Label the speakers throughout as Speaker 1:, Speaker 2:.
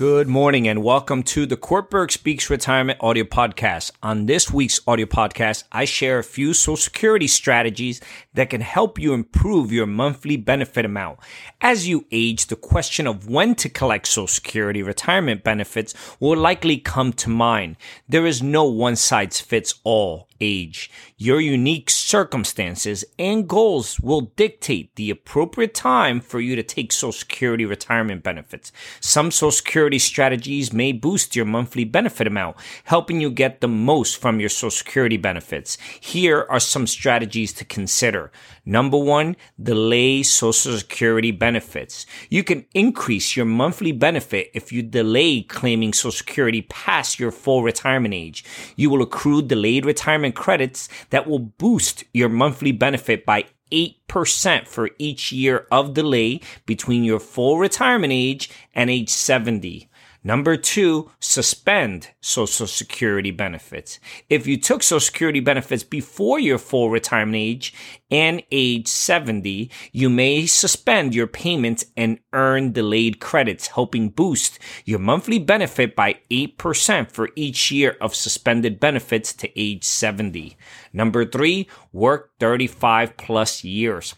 Speaker 1: Good morning and welcome to the Cortburg Speaks Retirement audio podcast. On this week's audio podcast, I share a few Social Security strategies that can help you improve your monthly benefit amount. As you age, the question of when to collect Social Security retirement benefits will likely come to mind. There is no one size fits all age. Your unique circumstances and goals will dictate the appropriate time for you to take Social Security retirement benefits. Some Social Security strategies may boost your monthly benefit amount, helping you get the most from your Social Security benefits. Here are some strategies to consider. Number one, delay Social Security benefits. You can increase your monthly benefit if you delay claiming Social Security past your full retirement age. You will accrue delayed retirement credits that will boost your monthly benefit by 8% for each year of delay between your full retirement age and age 70. Number two, suspend Social Security benefits. If you took Social Security benefits before your full retirement age and age 70, you may suspend your payments and earn delayed credits, helping boost your monthly benefit by 8% for each year of suspended benefits to age 70. Number three, work 35 plus years.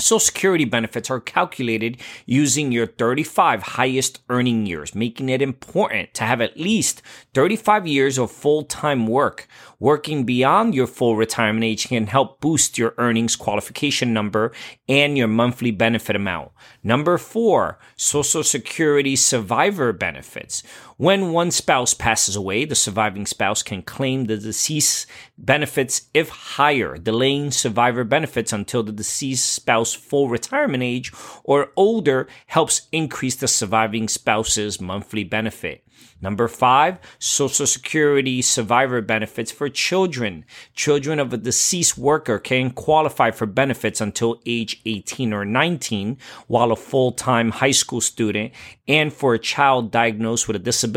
Speaker 1: Social Security benefits are calculated using your 35 highest earning years, making it important to have at least 35 years of full-time work. Working beyond your full retirement age can help boost your earnings qualification number and your monthly benefit amount. Number four, Social Security survivor benefits. When one spouse passes away, the surviving spouse can claim the deceased benefits if higher, delaying survivor benefits until the deceased spouse full retirement age or older helps increase the surviving spouse's monthly benefit. Number five, Social Security survivor benefits for children. Children of a deceased worker can qualify for benefits until age 18 or 19, while a full-time high school student, and for a child diagnosed with a disability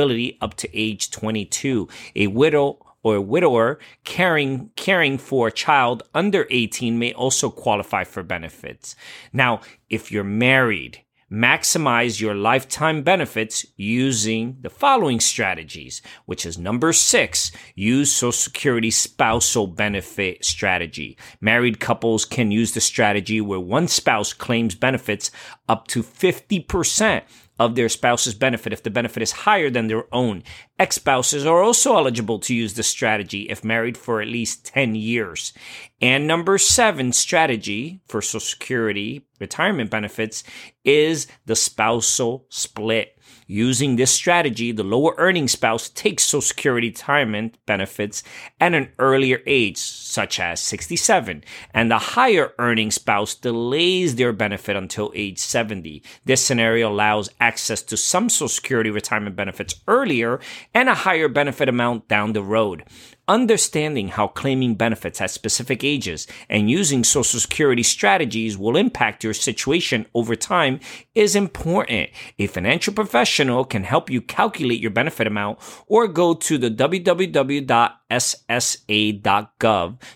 Speaker 1: up to age 22. A widow or a widower caring caring for a child under 18 may also qualify for benefits. Now, if you're married, maximize your lifetime benefits using the following strategies, which is number six, use Social Security spousal benefit strategy. Married couples can use the strategy where one spouse claims benefits up to 50% of their spouse's benefit if the benefit is higher than their own. Ex spouses are also eligible to use this strategy if married for at least 10 years. And number seven strategy for Social Security retirement benefits is the spousal split. Using this strategy, the lower earning spouse takes Social Security retirement benefits at an earlier age, such as 67, and the higher earning spouse delays their benefit until age 70. This scenario allows access to some Social Security retirement benefits earlier and a higher benefit amount down the road. Understanding how claiming benefits at specific ages and using Social Security strategies will impact your situation over time is important. A financial professional can help you calculate your benefit amount or go to the www.ssa.gov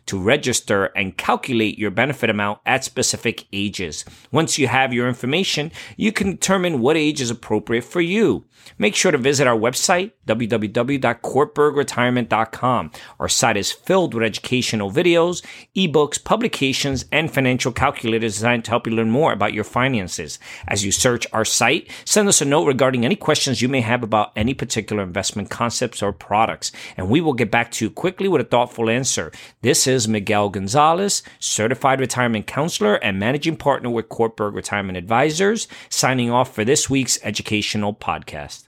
Speaker 1: to register and calculate your benefit amount at specific ages. Once you have your information, you can determine what age is appropriate for you. Make sure to visit our website, www.cortburgretirement.com. Our site is filled with educational videos, ebooks, publications, and financial calculators designed to help you learn more about your finances. As you search our site, send us a note regarding any questions you may have about any particular investment concepts or products, and we will get back to you quickly with a thoughtful answer. This is Miguel Gonzalez, certified retirement counselor and managing partner with Cortburg Retirement Advisors, signing off for this week's educational podcast.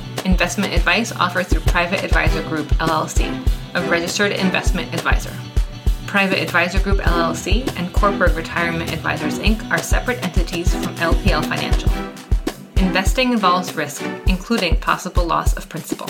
Speaker 2: Investment advice offered through Private Advisor Group LLC, a registered investment advisor. Private Advisor Group LLC and Cortburg Retirement Advisors Inc. are separate entities from LPL Financial. Investing involves risk, including possible loss of principal.